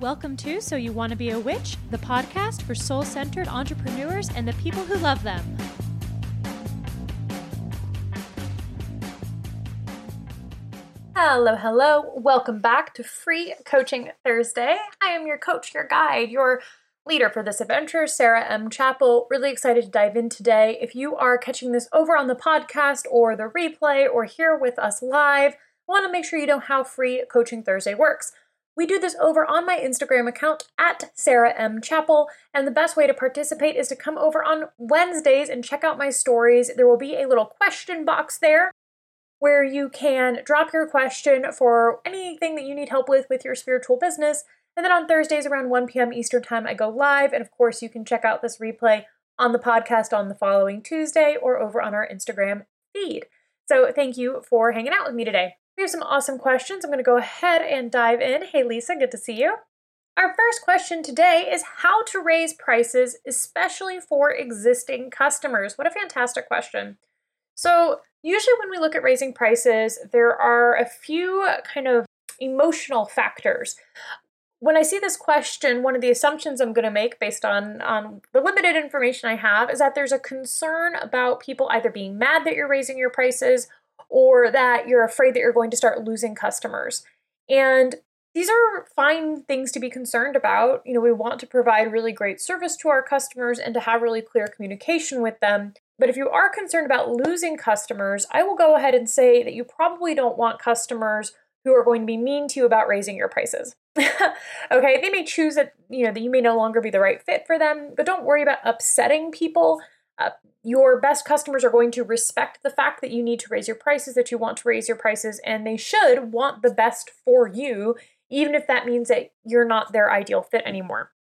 Welcome to So You Want to Be a Witch, the podcast for soul centered entrepreneurs and the people who love them. Hello, hello. Welcome back to Free Coaching Thursday. I am your coach, your guide, your leader for this adventure, Sarah M. Chappell. Really excited to dive in today. If you are catching this over on the podcast or the replay or here with us live, want to make sure you know how Free Coaching Thursday works. We do this over on my Instagram account at Sarah M. Chappell, and the best way to participate is to come over on Wednesdays and check out my stories. There will be a little question box there where you can drop your question for anything that you need help with with your spiritual business. And then on Thursdays around 1 p.m. Eastern Time, I go live. And of course, you can check out this replay on the podcast on the following Tuesday or over on our Instagram feed. So thank you for hanging out with me today. Have some awesome questions. I'm going to go ahead and dive in. Hey, Lisa, good to see you. Our first question today is how to raise prices, especially for existing customers. What a fantastic question. So, usually when we look at raising prices, there are a few kind of emotional factors. When I see this question, one of the assumptions I'm going to make based on, on the limited information I have is that there's a concern about people either being mad that you're raising your prices or that you're afraid that you're going to start losing customers. And these are fine things to be concerned about. You know, we want to provide really great service to our customers and to have really clear communication with them. But if you are concerned about losing customers, I will go ahead and say that you probably don't want customers who are going to be mean to you about raising your prices. okay, they may choose that, you know, that you may no longer be the right fit for them, but don't worry about upsetting people. Your best customers are going to respect the fact that you need to raise your prices, that you want to raise your prices, and they should want the best for you, even if that means that you're not their ideal fit anymore.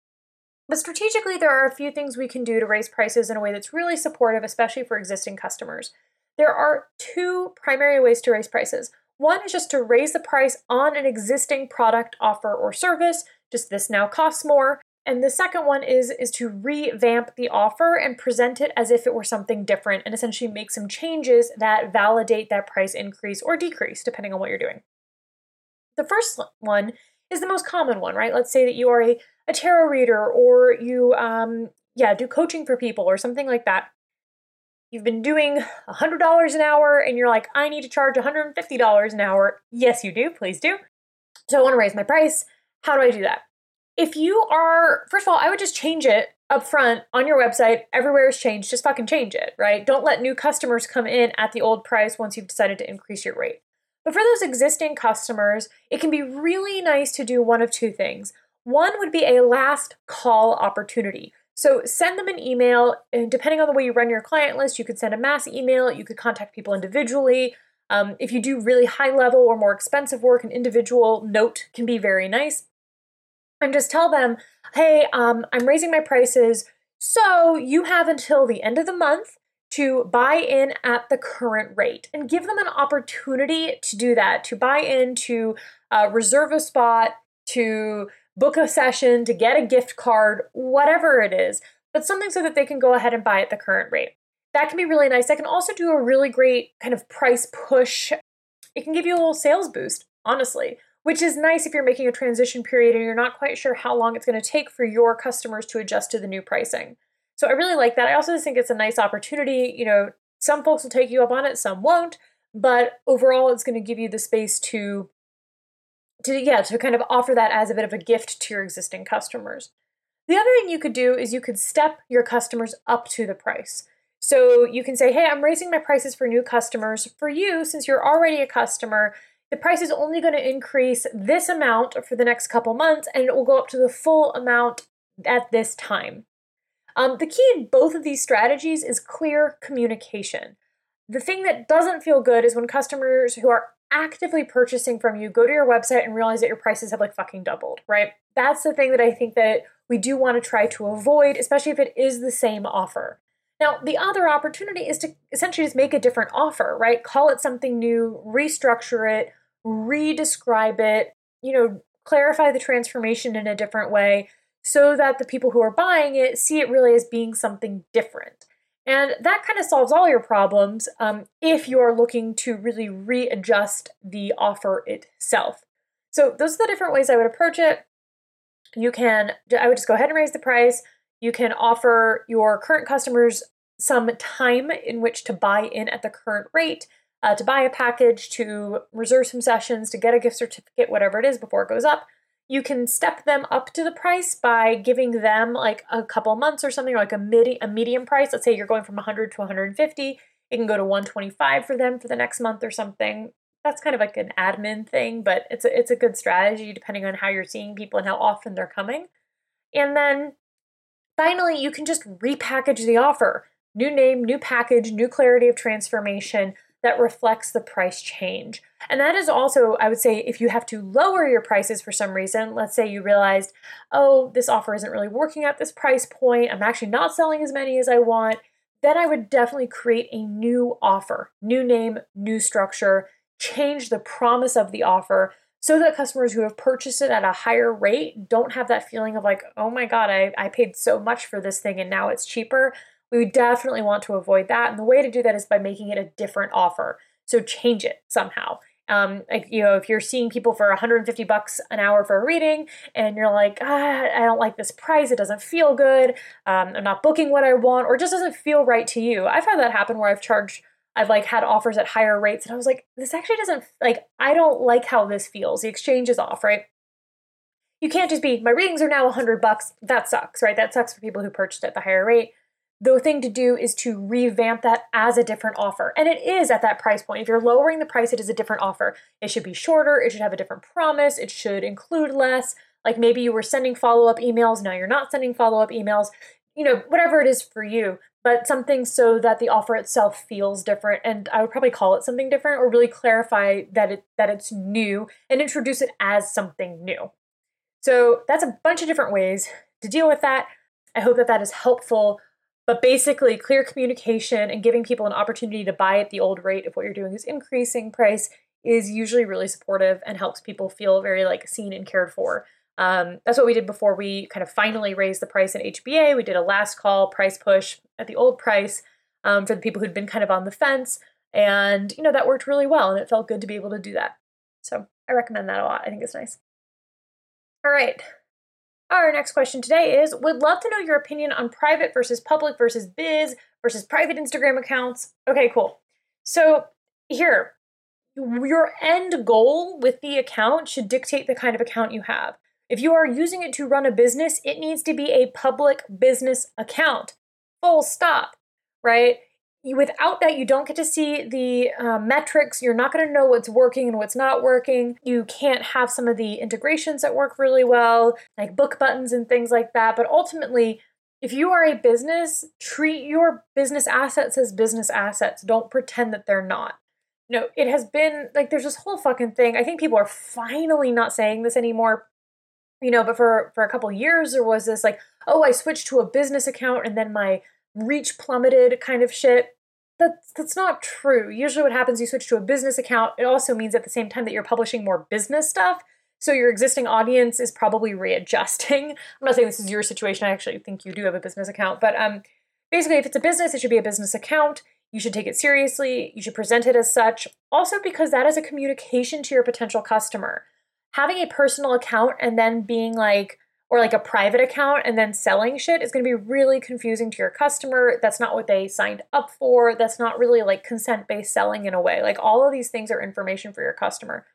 But strategically, there are a few things we can do to raise prices in a way that's really supportive, especially for existing customers. There are two primary ways to raise prices. One is just to raise the price on an existing product, offer, or service, just this now costs more. And the second one is is to revamp the offer and present it as if it were something different and essentially make some changes that validate that price increase or decrease depending on what you're doing. The first one is the most common one, right? Let's say that you are a, a tarot reader or you, um, yeah, do coaching for people or something like that. You've been doing $100 an hour and you're like, I need to charge $150 an hour. Yes, you do. Please do. So I want to raise my price. How do I do that? If you are, first of all, I would just change it up front on your website. Everywhere is changed. Just fucking change it, right? Don't let new customers come in at the old price once you've decided to increase your rate. But for those existing customers, it can be really nice to do one of two things. One would be a last call opportunity. So send them an email, and depending on the way you run your client list, you could send a mass email, you could contact people individually. Um, if you do really high level or more expensive work, an individual note can be very nice. And just tell them, hey, um, I'm raising my prices. So you have until the end of the month to buy in at the current rate and give them an opportunity to do that, to buy in, to uh, reserve a spot, to book a session, to get a gift card, whatever it is, but something so that they can go ahead and buy at the current rate. That can be really nice. That can also do a really great kind of price push. It can give you a little sales boost, honestly, which is nice if you're making a transition period and you're not quite sure how long it's going to take for your customers to adjust to the new pricing. So I really like that. I also think it's a nice opportunity. You know, some folks will take you up on it, some won't, but overall it's going to give you the space to to yeah, to kind of offer that as a bit of a gift to your existing customers. The other thing you could do is you could step your customers up to the price. So you can say, "Hey, I'm raising my prices for new customers. For you, since you're already a customer, the price is only going to increase this amount for the next couple months and it will go up to the full amount at this time." Um, the key in both of these strategies is clear communication. The thing that doesn't feel good is when customers who are actively purchasing from you go to your website and realize that your prices have like fucking doubled, right? That's the thing that I think that we do want to try to avoid, especially if it is the same offer. Now, the other opportunity is to essentially just make a different offer, right? Call it something new, restructure it, re-describe it, you know, clarify the transformation in a different way so that the people who are buying it see it really as being something different. And that kind of solves all your problems um, if you're looking to really readjust the offer itself. So, those are the different ways I would approach it. you can, I would just go ahead and raise the price. You can offer your current customers some time in which to buy in at the current rate, uh, to buy a package, to reserve some sessions, to get a gift certificate, whatever it is before it goes up. You can step them up to the price by giving them like a couple months or something, or like a mid a medium price. Let's say you're going from 100 to 150. It can go to 125 for them for the next month or something. That's kind of like an admin thing, but it's a, it's a good strategy depending on how you're seeing people and how often they're coming. And then finally, you can just repackage the offer. New name, new package, new clarity of transformation that reflects the price change. And that is also, I would say, if you have to lower your prices for some reason, let's say you realized, oh, this offer isn't really working at this price point, I'm actually not selling as many as I want, then I would definitely create a new offer, new name, new structure, change the promise of the offer so that customers who have purchased it at a higher rate don't have that feeling of like, oh my God, I, I paid so much for this thing and now it's cheaper. We would definitely want to avoid that. And the way to do that is by making it a different offer. So change it somehow. Um, like you know, if you're seeing people for 150 bucks an hour for a reading, and you're like, ah, I don't like this price. It doesn't feel good. Um, I'm not booking what I want, or it just doesn't feel right to you. I've had that happen where I've charged I've like had offers at higher rates and I was like, this actually doesn't like I don't like how this feels. The exchange is off, right? You can't just be my readings are now 100 bucks. That sucks, right? That sucks for people who purchased at the higher rate. The thing to do is to revamp that as a different offer. And it is at that price point. If you're lowering the price, it is a different offer. It should be shorter, it should have a different promise, it should include less. Like maybe you were sending follow up emails, now you're not sending follow up emails. You know, whatever it is for you but something so that the offer itself feels different and i would probably call it something different or really clarify that it that it's new and introduce it as something new so that's a bunch of different ways to deal with that i hope that that is helpful but basically clear communication and giving people an opportunity to buy at the old rate if what you're doing is increasing price is usually really supportive and helps people feel very like seen and cared for um, that's what we did before we kind of finally raised the price in HBA. We did a last call price push at the old price um, for the people who'd been kind of on the fence. And, you know, that worked really well and it felt good to be able to do that. So I recommend that a lot. I think it's nice. All right. Our next question today is Would love to know your opinion on private versus public versus biz versus private Instagram accounts. Okay, cool. So here, your end goal with the account should dictate the kind of account you have. If you are using it to run a business, it needs to be a public business account. Full stop, right? Without that, you don't get to see the uh, metrics. You're not going to know what's working and what's not working. You can't have some of the integrations that work really well, like book buttons and things like that. But ultimately, if you are a business, treat your business assets as business assets. Don't pretend that they're not. No, it has been like there's this whole fucking thing. I think people are finally not saying this anymore you know but for for a couple years there was this like oh i switched to a business account and then my reach plummeted kind of shit. That's that's not true. Usually what happens you switch to a business account it also means at the same time that you're publishing more business stuff. So your existing audience is probably readjusting. I'm not saying this is your situation i actually think you do have a business account but um basically if it's a business it should be a business account. You should take it seriously. You should present it as such. Also because that is a communication to your potential customer. Having a personal account and then being like, or like a private account and then selling shit is going to be really confusing to your customer. That's not what they signed up for. That's not really like consent based selling in a way. Like all of these things are information for your customer.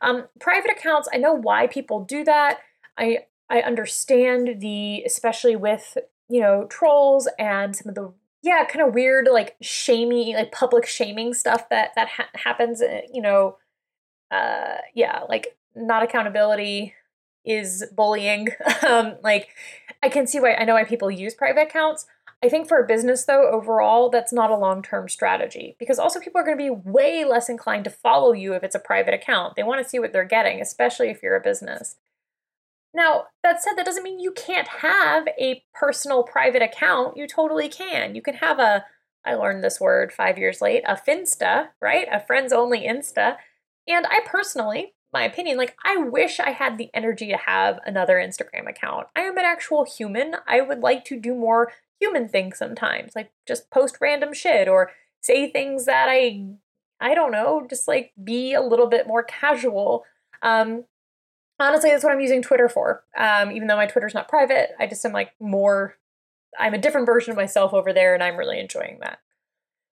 Um, private accounts, I know why people do that. I I understand the especially with you know trolls and some of the yeah kind of weird like shaming like public shaming stuff that that ha- happens. Uh, you know, uh, yeah, like not accountability is bullying. um, like, I can see why I know why people use private accounts. I think for a business, though, overall, that's not a long term strategy because also people are going to be way less inclined to follow you if it's a private account. They want to see what they're getting, especially if you're a business. Now, that said, that doesn't mean you can't have a personal private account. You totally can. You can have a, I learned this word five years late, a Finsta, right? A friends only Insta. And I personally my opinion, like I wish I had the energy to have another Instagram account. I am an actual human. I would like to do more human things sometimes, like just post random shit or say things that I I don't know, just like be a little bit more casual. Um honestly, that's what I'm using Twitter for. Um, even though my Twitter's not private, I just am like more, I'm a different version of myself over there, and I'm really enjoying that.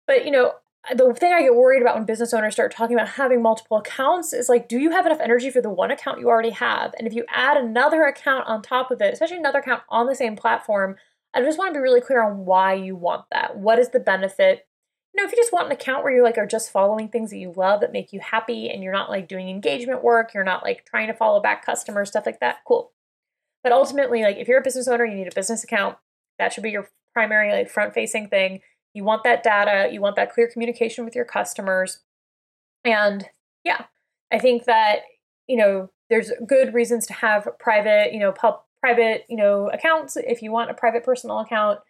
But, you know, the thing I get worried about when business owners start talking about having multiple accounts is like, do you have enough energy for the one account you already have? And if you add another account on top of it, especially another account on the same platform, I just want to be really clear on why you want that. What is the benefit? You know, if you just want an account where you like are just following things that you love that make you happy and you're not like doing engagement work, you're not like trying to follow back customers, stuff like that, cool. But ultimately, like if you're a business owner, you need a business account. That should be your primary like front facing thing you want that data, you want that clear communication with your customers. And yeah, I think that, you know, there's good reasons to have private, you know, pub, private, you know, accounts if you want a private personal account,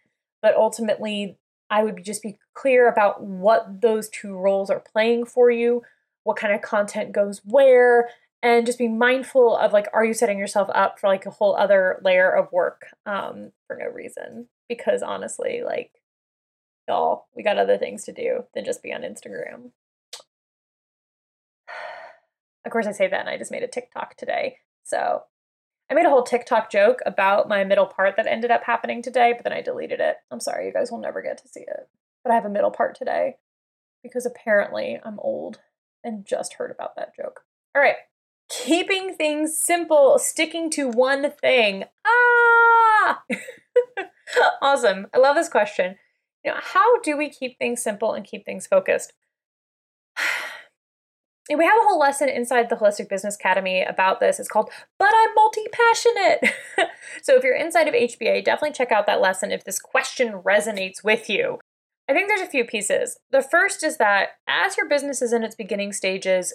but ultimately I would just be clear about what those two roles are playing for you, what kind of content goes where, and just be mindful of like, are you setting yourself up for like a whole other layer of work um, for no reason? Because honestly, like y'all, we got other things to do than just be on Instagram. Of course, I say that and I just made a TikTok today. So I made a whole TikTok joke about my middle part that ended up happening today, but then I deleted it. I'm sorry, you guys will never get to see it. But I have a middle part today because apparently I'm old and just heard about that joke. All right. Keeping things simple, sticking to one thing. Ah! awesome. I love this question. You know, how do we keep things simple and keep things focused? we have a whole lesson inside the Holistic Business Academy about this. It's called But I'm Multi Passionate. so if you're inside of HBA, definitely check out that lesson if this question resonates with you. I think there's a few pieces. The first is that as your business is in its beginning stages,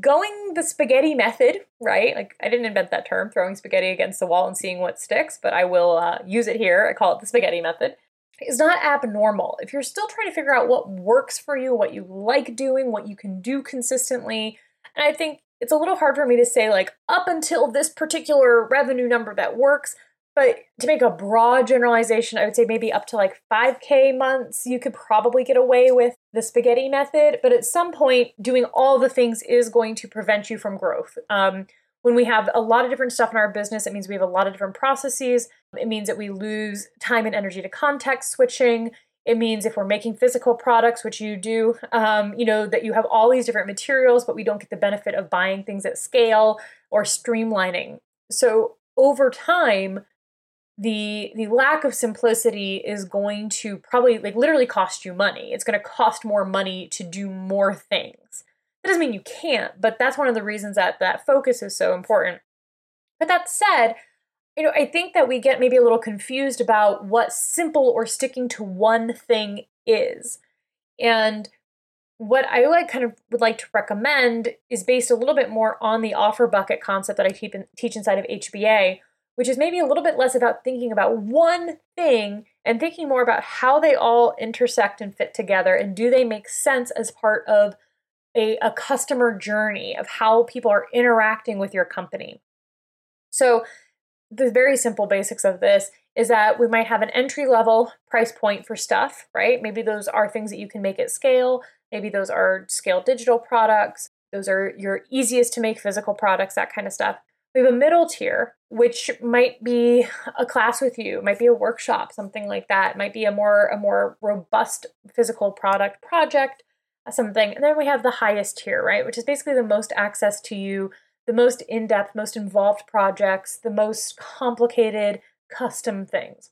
going the spaghetti method, right? Like I didn't invent that term, throwing spaghetti against the wall and seeing what sticks, but I will uh, use it here. I call it the spaghetti method is not abnormal. If you're still trying to figure out what works for you, what you like doing, what you can do consistently, and I think it's a little hard for me to say, like, up until this particular revenue number that works. But to make a broad generalization, I would say maybe up to like 5K months, you could probably get away with the spaghetti method. But at some point, doing all the things is going to prevent you from growth. Um, when we have a lot of different stuff in our business, it means we have a lot of different processes. It means that we lose time and energy to context switching. It means if we're making physical products, which you do, um, you know, that you have all these different materials, but we don't get the benefit of buying things at scale or streamlining. So over time, the the lack of simplicity is going to probably like literally cost you money. It's going to cost more money to do more things. That doesn't mean you can't, but that's one of the reasons that that focus is so important. But that said, you know, I think that we get maybe a little confused about what simple or sticking to one thing is. And what I like kind of would like to recommend is based a little bit more on the offer bucket concept that I teach, teach inside of HBA, which is maybe a little bit less about thinking about one thing and thinking more about how they all intersect and fit together and do they make sense as part of a, a customer journey of how people are interacting with your company. So, the very simple basics of this is that we might have an entry level price point for stuff, right? Maybe those are things that you can make at scale. Maybe those are scale digital products. Those are your easiest to make physical products, that kind of stuff. We have a middle tier, which might be a class with you, might be a workshop, something like that. Might be a more a more robust physical product project something. And then we have the highest tier, right? Which is basically the most access to you, the most in depth, most involved projects, the most complicated custom things.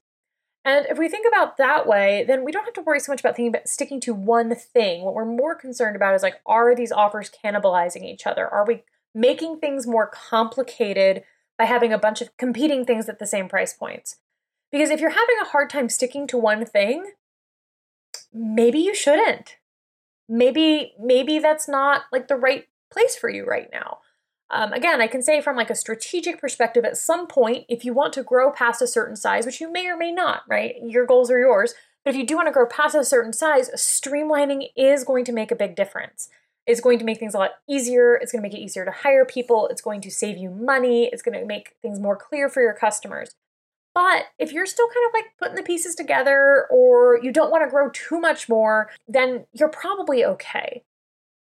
And if we think about that way, then we don't have to worry so much about thinking about sticking to one thing. What we're more concerned about is like, are these offers cannibalizing each other? Are we making things more complicated by having a bunch of competing things at the same price points? Because if you're having a hard time sticking to one thing, maybe you shouldn't maybe maybe that's not like the right place for you right now. Um, again i can say from like a strategic perspective at some point if you want to grow past a certain size which you may or may not right? Your goals are yours. But if you do want to grow past a certain size streamlining is going to make a big difference. It's going to make things a lot easier. It's going to make it easier to hire people. It's going to save you money. It's going to make things more clear for your customers but if you're still kind of like putting the pieces together or you don't want to grow too much more, then you're probably okay.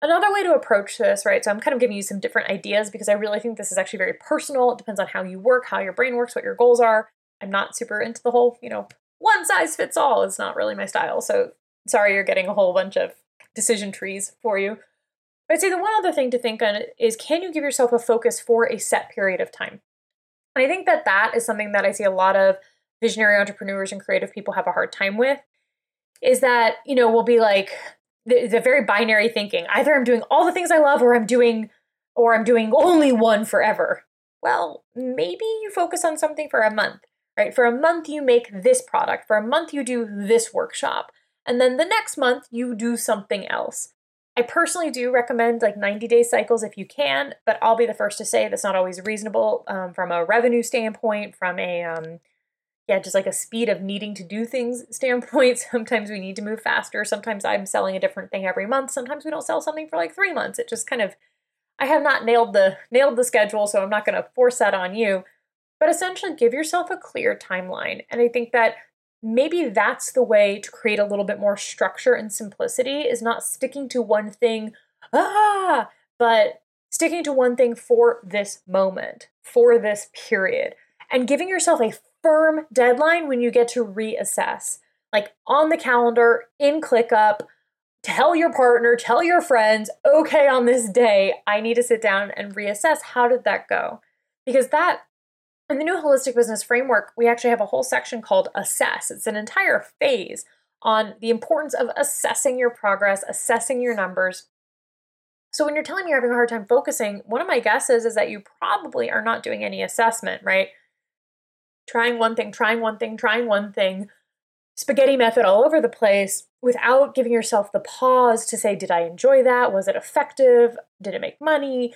another way to approach this, right? So I'm kind of giving you some different ideas because I really think this is actually very personal. It depends on how you work, how your brain works, what your goals are. I'm not super into the whole, you know, one size fits all. It's not really my style. So sorry you're getting a whole bunch of decision trees for you. But I'd say the one other thing to think on is can you give yourself a focus for a set period of time? And I think that that is something that I see a lot of visionary entrepreneurs and creative people have a hard time with is that, you know, we'll be like, the, the very binary thinking. Either I'm doing all the things I love or I'm doing or I'm doing only one forever. Well, maybe you focus on something for a month, right? For a month you make this product, for a month you do this workshop, and then the next month you do something else. I personally do recommend like 90 day cycles if you can, but I'll be the first to say that's not always reasonable um, from a revenue standpoint, from a um, yeah, just like a speed of needing to do things standpoint. Sometimes we need to move faster. Sometimes I'm selling a different thing every month. Sometimes we don't sell something for like three months. It just kind of I have not nailed the nailed the schedule, so I'm not going to force that on you. But essentially give yourself a clear timeline. And I think that maybe that's the way to create a little bit more structure and simplicity is not sticking to one thing, ah, but sticking to one thing for this moment, for this period, and giving yourself a firm deadline when you get to reassess. Like on the calendar, in ClickUp, tell your partner, tell your friends, okay, on this day, I need to sit down and reassess how did that go? Because that, in the new holistic business framework, we actually have a whole section called assess. It's an entire phase on the importance of assessing your progress, assessing your numbers. So when you're telling me you're having a hard time focusing, one of my guesses is that you probably are not doing any assessment, right? trying one thing, trying one thing, trying one thing, spaghetti method all over the place without giving yourself the pause to say, did I enjoy that? Was it effective? Did it make money?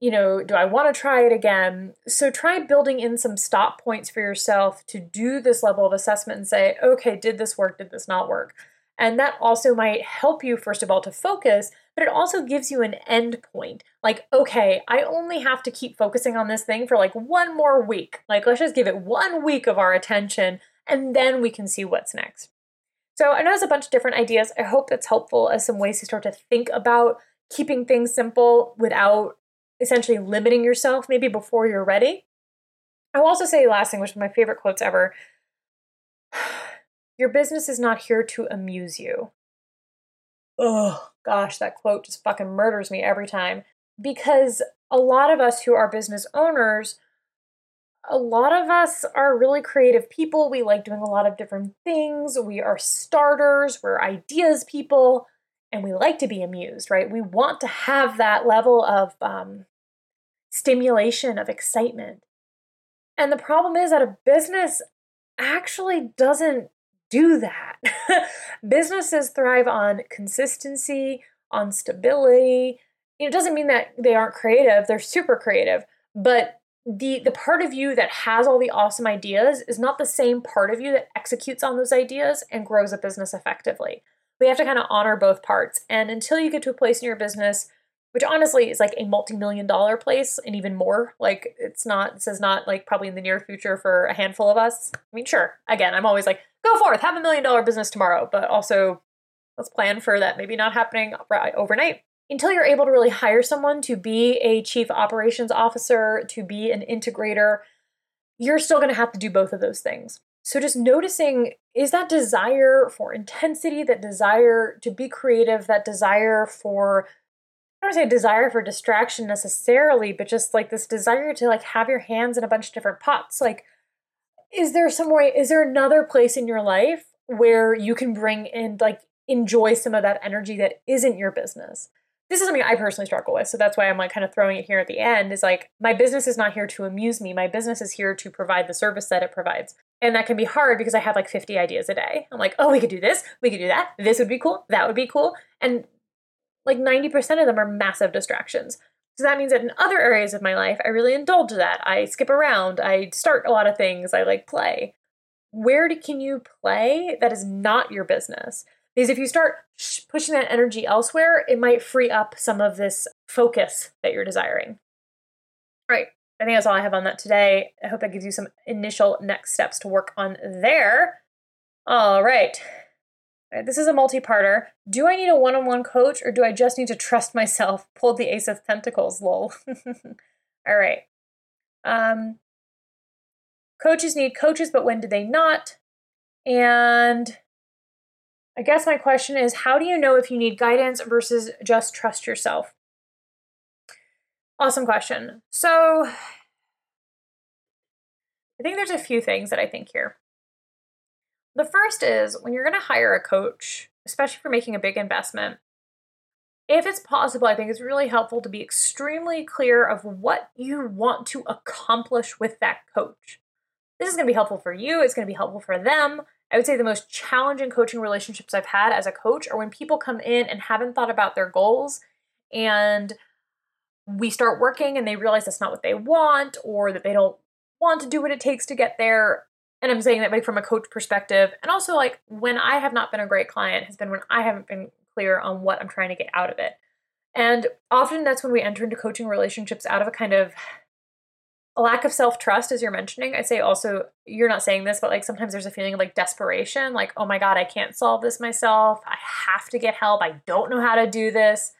You know, do I want to try it again? So try building in some stop points for yourself to do this level of assessment and say, okay, did this work? Did this not work? And that also might help you, first of all, to focus, but it also gives you an end point. Like, okay, I only have to keep focusing on this thing for like one more week. Like, let's just give it one week of our attention, and then we can see what's next. So, I know there's a bunch of different ideas. I hope that's helpful as some ways to start to think about keeping things simple without essentially limiting yourself maybe before you're ready. I will also say, last thing, which is my favorite quotes ever your business is not here to amuse you. Oh, gosh, that quote just fucking murders me every time. Because a lot of us who are business owners, a lot of us are really creative people. We like doing a lot of different things. We are starters, we're ideas people, and we like to be amused, right? We want to have that level of um, stimulation, of excitement. And the problem is that a business actually doesn't do that. Businesses thrive on consistency, on stability. It doesn't mean that they aren't creative, they're super creative, but the the part of you that has all the awesome ideas is not the same part of you that executes on those ideas and grows a business effectively. We have to kind of honor both parts. And until you get to a place in your business which honestly is like a multi-million dollar place and even more like it's not this is not like probably in the near future for a handful of us i mean sure again i'm always like go forth have a million dollar business tomorrow but also let's plan for that maybe not happening overnight until you're able to really hire someone to be a chief operations officer to be an integrator you're still going to have to do both of those things so just noticing is that desire for intensity that desire to be creative that desire for I don't want to say a desire for distraction necessarily, but just like this desire to like have your hands in a bunch of different pots. Like, is there some way, is there another place in your life where you can bring in like enjoy some of that energy that isn't your business? This is something I personally struggle with. So that's why I'm like kind of throwing it here at the end is like, my business is not here to amuse me. My business is here to provide the service that it provides. And that can be hard because I have like 50 ideas a day. I'm like, oh, we could do this, we could do that, this would be cool, that would be cool. And like 90% of them are massive distractions. So that means that in other areas of my life, I really indulge that. I skip around, I start a lot of things, I like play. Where can you play that is not your business? Because if you start pushing that energy elsewhere, it might free up some of this focus that you're desiring. All right, I think that's all I have on that today. I hope that gives you some initial next steps to work on there. All right, Right, this is a multi-parter. Do I need a one-on-one coach or do I just need to trust myself? Pull the ace of pentacles, lol. All right. Um, coaches need coaches, but when do they not? And I guess my question is how do you know if you need guidance versus just trust yourself? Awesome question. So I think there's a few things that I think here. The first is when you're going to hire a coach, especially for making a big investment, if it's possible, I think it's really helpful to be extremely clear of what you want to accomplish with that coach. This is going to be helpful for you, it's going to be helpful for them. I would say the most challenging coaching relationships I've had as a coach are when people come in and haven't thought about their goals and we start working and they realize that's not what they want or that they don't want to do what it takes to get there. And I'm saying that like from a coach perspective. And also like when I have not been a great client has been when I haven't been clear on what I'm trying to get out of it. And often that's when we enter into coaching relationships out of a kind of a lack of self trust, as you're mentioning. I'd say also, you're not saying this, but like sometimes there's a feeling of like desperation, like, oh my God, I can't solve this myself. I have to get help. I don't know how to do this.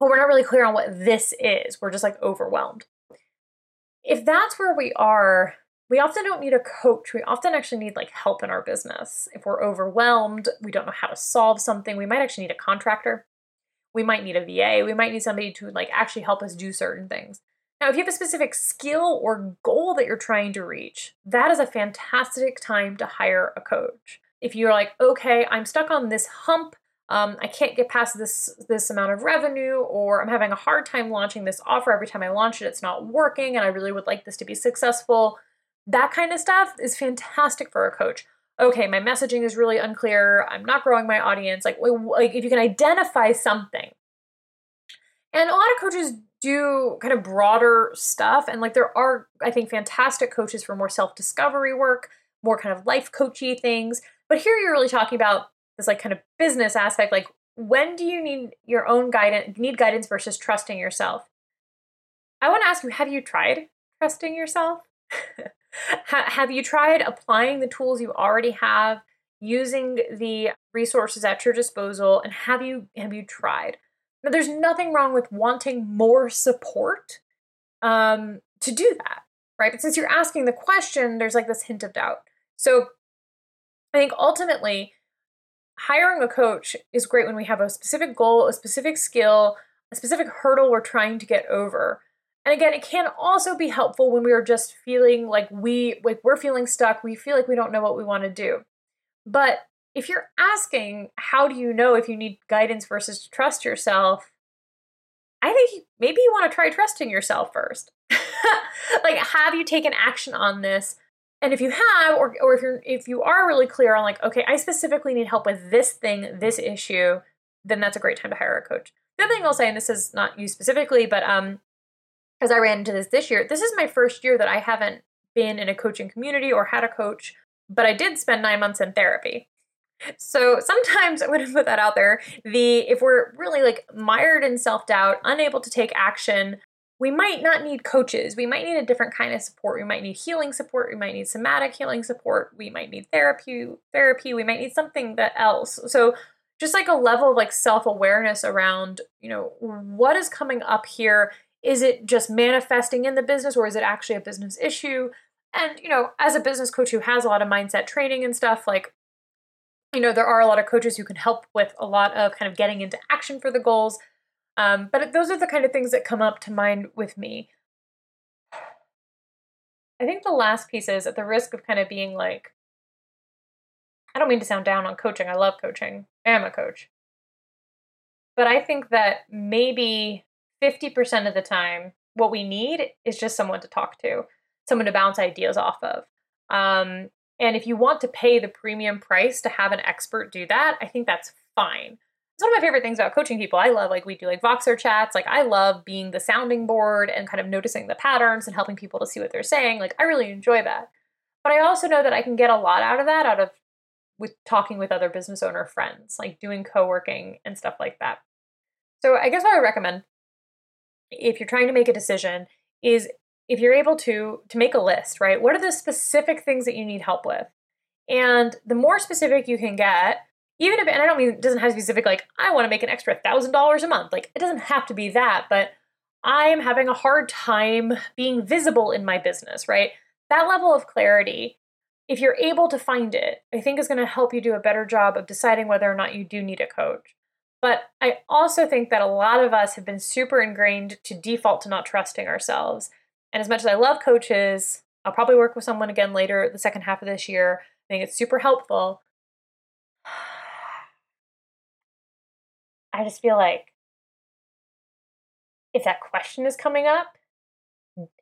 But we're not really clear on what this is. We're just like overwhelmed. If that's where we are, we often don't need a coach. We often actually need like help in our business. If we're overwhelmed, we don't know how to solve something, we might actually need a contractor. We might need a VA. We might need somebody to like actually help us do certain things. Now, if you have a specific skill or goal that you're trying to reach, that is a fantastic time to hire a coach. If you're like, okay, I'm stuck on this hump, um, I can't get past this this amount of revenue, or I'm having a hard time launching this offer. Every time I launch it, it's not working, and I really would like this to be successful. That kind of stuff is fantastic for a coach. Okay, my messaging is really unclear. I'm not growing my audience. Like, like if you can identify something, and a lot of coaches do kind of broader stuff. And like there are, I think, fantastic coaches for more self discovery work, more kind of life coachy things. But here you're really talking about this like kind of business aspect. Like when do you need your own guidance, need guidance versus trusting yourself? I want to ask you, have you tried trusting yourself? have you tried applying the tools you already have, using the resources at your disposal, and have you have you tried? Now, there's nothing wrong with wanting more support um, to do that, right? But since you're asking the question, there's like this hint of doubt. So I think ultimately, hiring a coach is great when we have a specific goal, a specific skill, a specific hurdle we're trying to get over. And again, it can also be helpful when we are just feeling like we like we're feeling stuck, we feel like we don't know what we want to do. But if you're asking, how do you know if you need guidance versus trust yourself? I think maybe you want to try trusting yourself first. like, have you taken action on this? And if you have, or, or if you're if you are really clear on like, okay, I specifically need help with this thing, this issue, then that's a great time to hire a coach. The other thing I'll say, and this is not you specifically, but um, as I ran into this this year, this is my first year that I haven't been in a coaching community or had a coach, but I did spend nine months in therapy. So sometimes I'm going to put that out there. The if we're really like mired in self-doubt, unable to take action, we might not need coaches. We might need a different kind of support. We might need healing support. We might need somatic healing support. We might need therapy, therapy. We might need something that else. So just like a level of like self-awareness around, you know, what is coming up here? Is it just manifesting in the business or is it actually a business issue? And, you know, as a business coach who has a lot of mindset training and stuff, like you know, there are a lot of coaches who can help with a lot of kind of getting into action for the goals. Um, but those are the kind of things that come up to mind with me. I think the last piece is at the risk of kind of being like, I don't mean to sound down on coaching. I love coaching. I am a coach. But I think that maybe 50% of the time, what we need is just someone to talk to, someone to bounce ideas off of. Um, and if you want to pay the premium price to have an expert do that, I think that's fine. It's one of my favorite things about coaching people. I love like we do like Voxer chats. Like I love being the sounding board and kind of noticing the patterns and helping people to see what they're saying. Like I really enjoy that. But I also know that I can get a lot out of that out of with talking with other business owner friends, like doing co-working and stuff like that. So I guess what I would recommend if you're trying to make a decision is if you're able to to make a list right what are the specific things that you need help with And the more specific you can get, even if, and I don't mean it doesn't have to be specific, like I want to make an extra thousand dollars a month. Like it doesn't have to be that, but I am having a hard time being visible in my business, right? That level of clarity, if you're able to find it, I think is going to help you do a better job of deciding whether or not you do need a coach. But I also think that a lot of us have been super ingrained to default to not trusting ourselves. And as much as I love coaches, I'll probably work with someone again later, the second half of this year. I think it's super helpful. I just feel like if that question is coming up,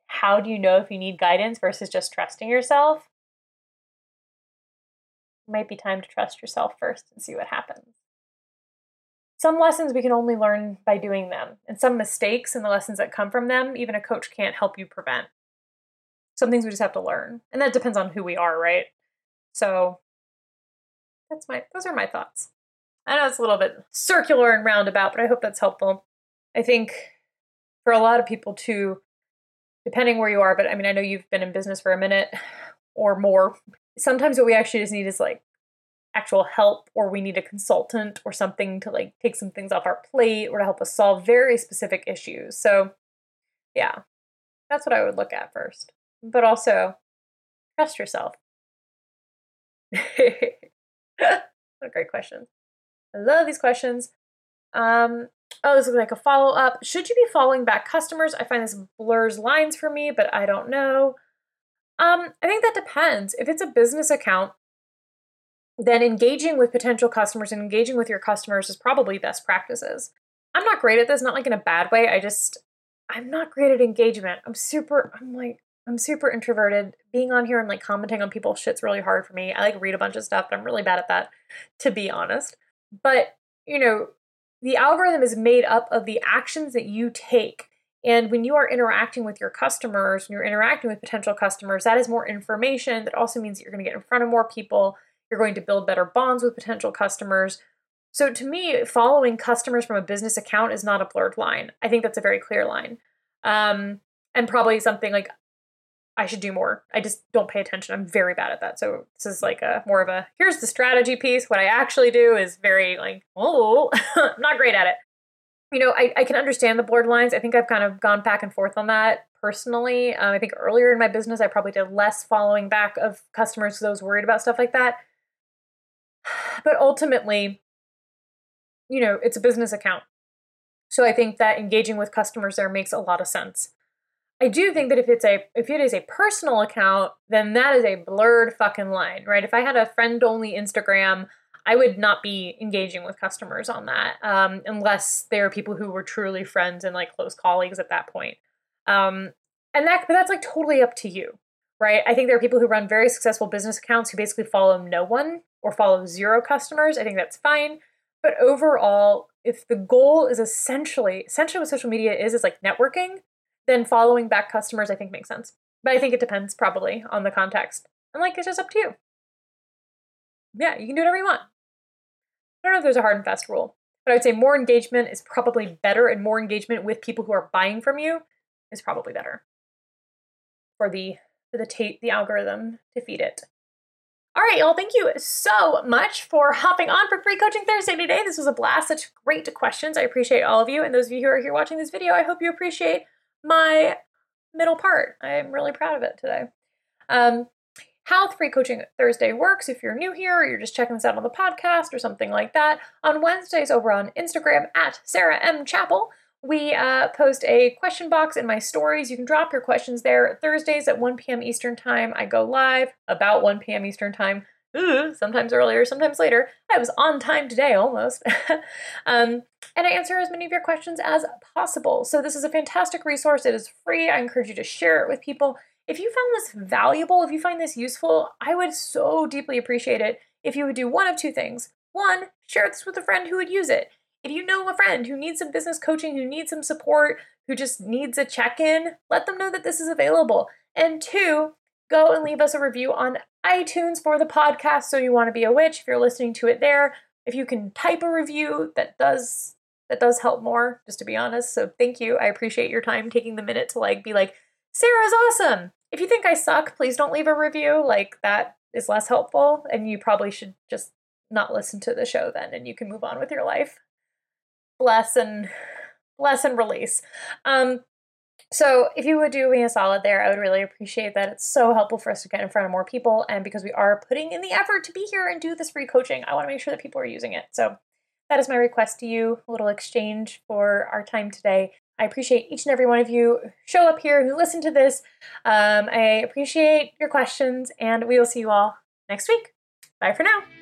how do you know if you need guidance versus just trusting yourself? It might be time to trust yourself first and see what happens. Some lessons we can only learn by doing them, and some mistakes and the lessons that come from them, even a coach can't help you prevent. Some things we just have to learn, and that depends on who we are, right? So that's my those are my thoughts. I know it's a little bit circular and roundabout, but I hope that's helpful. I think for a lot of people too, depending where you are, but I mean, I know you've been in business for a minute or more. Sometimes what we actually just need is like actual help, or we need a consultant or something to like take some things off our plate or to help us solve very specific issues. So, yeah, that's what I would look at first. But also, trust yourself. what a great question. I love these questions. Um, oh, this looks like a follow up. Should you be following back customers? I find this blurs lines for me, but I don't know. Um, I think that depends. If it's a business account, then engaging with potential customers and engaging with your customers is probably best practices. I'm not great at this, not like in a bad way. I just, I'm not great at engagement. I'm super, I'm like, I'm super introverted. Being on here and like commenting on people's shit's really hard for me. I like read a bunch of stuff, but I'm really bad at that, to be honest. But, you know, the algorithm is made up of the actions that you take. And when you are interacting with your customers, when you're interacting with potential customers, that is more information. That also means that you're going to get in front of more people. You're going to build better bonds with potential customers. So to me, following customers from a business account is not a blurred line. I think that's a very clear line. Um, and probably something like I should do more. I just don't pay attention. I'm very bad at that. So this is like a more of a here's the strategy piece. What I actually do is very like, oh, I'm not great at it. You know, I, I can understand the blurred lines. I think I've kind of gone back and forth on that personally. Um, I think earlier in my business, I probably did less following back of customers because I was worried about stuff like that. But ultimately, you know, it's a business account. So I think that engaging with customers there makes a lot of sense. I do think that if it's a if it is a personal account, then that is a blurred fucking line, right? If I had a friend only Instagram, I would not be engaging with customers on that um, unless they're people who were truly friends and like close colleagues at that point. Um, and that, but that's like totally up to you, right? I think there are people who run very successful business accounts who basically follow no one or follow zero customers. I think that's fine. But overall, if the goal is essentially essentially what social media is is like networking, then following back customers I think makes sense. But I think it depends probably on the context. And like it's just up to you. Yeah, you can do whatever you want. I don't know if there's a hard and fast rule, but I would say more engagement is probably better, and more engagement with people who are buying from you is probably better for the for the ta- the algorithm to feed it. All right, y'all, thank you so much for hopping on for Free Coaching Thursday today. This was a blast, such great questions. I appreciate all of you. And those of you who are here watching this video, I hope you appreciate my middle part. I'm really proud of it today. Um, how Free Coaching Thursday works, if you're new here or you're just checking this out on the podcast or something like that, on Wednesdays over on Instagram at Sarah M. Chappell, we uh, post a question box in my stories. You can drop your questions there. Thursdays at 1 p.m. Eastern Time, I go live about 1 p.m. Eastern Time. Ooh, sometimes earlier, sometimes later. I was on time today almost. um, and I answer as many of your questions as possible. So, this is a fantastic resource. It is free. I encourage you to share it with people. If you found this valuable, if you find this useful, I would so deeply appreciate it if you would do one of two things. One, share this with a friend who would use it. If you know a friend who needs some business coaching, who needs some support, who just needs a check in, let them know that this is available. And two, go and leave us a review on iTunes for the podcast. So you want to be a witch if you're listening to it there. If you can type a review, that does that does help more, just to be honest. So thank you. I appreciate your time taking the minute to like be like, Sarah's awesome. If you think I suck, please don't leave a review. Like that is less helpful, and you probably should just not listen to the show then, and you can move on with your life. Bless and bless and release. Um, so, if you would do me a solid there, I would really appreciate that. It's so helpful for us to get in front of more people. And because we are putting in the effort to be here and do this free coaching, I want to make sure that people are using it. So, that is my request to you, a little exchange for our time today. I appreciate each and every one of you show up here, who listen to this. Um, I appreciate your questions, and we will see you all next week. Bye for now.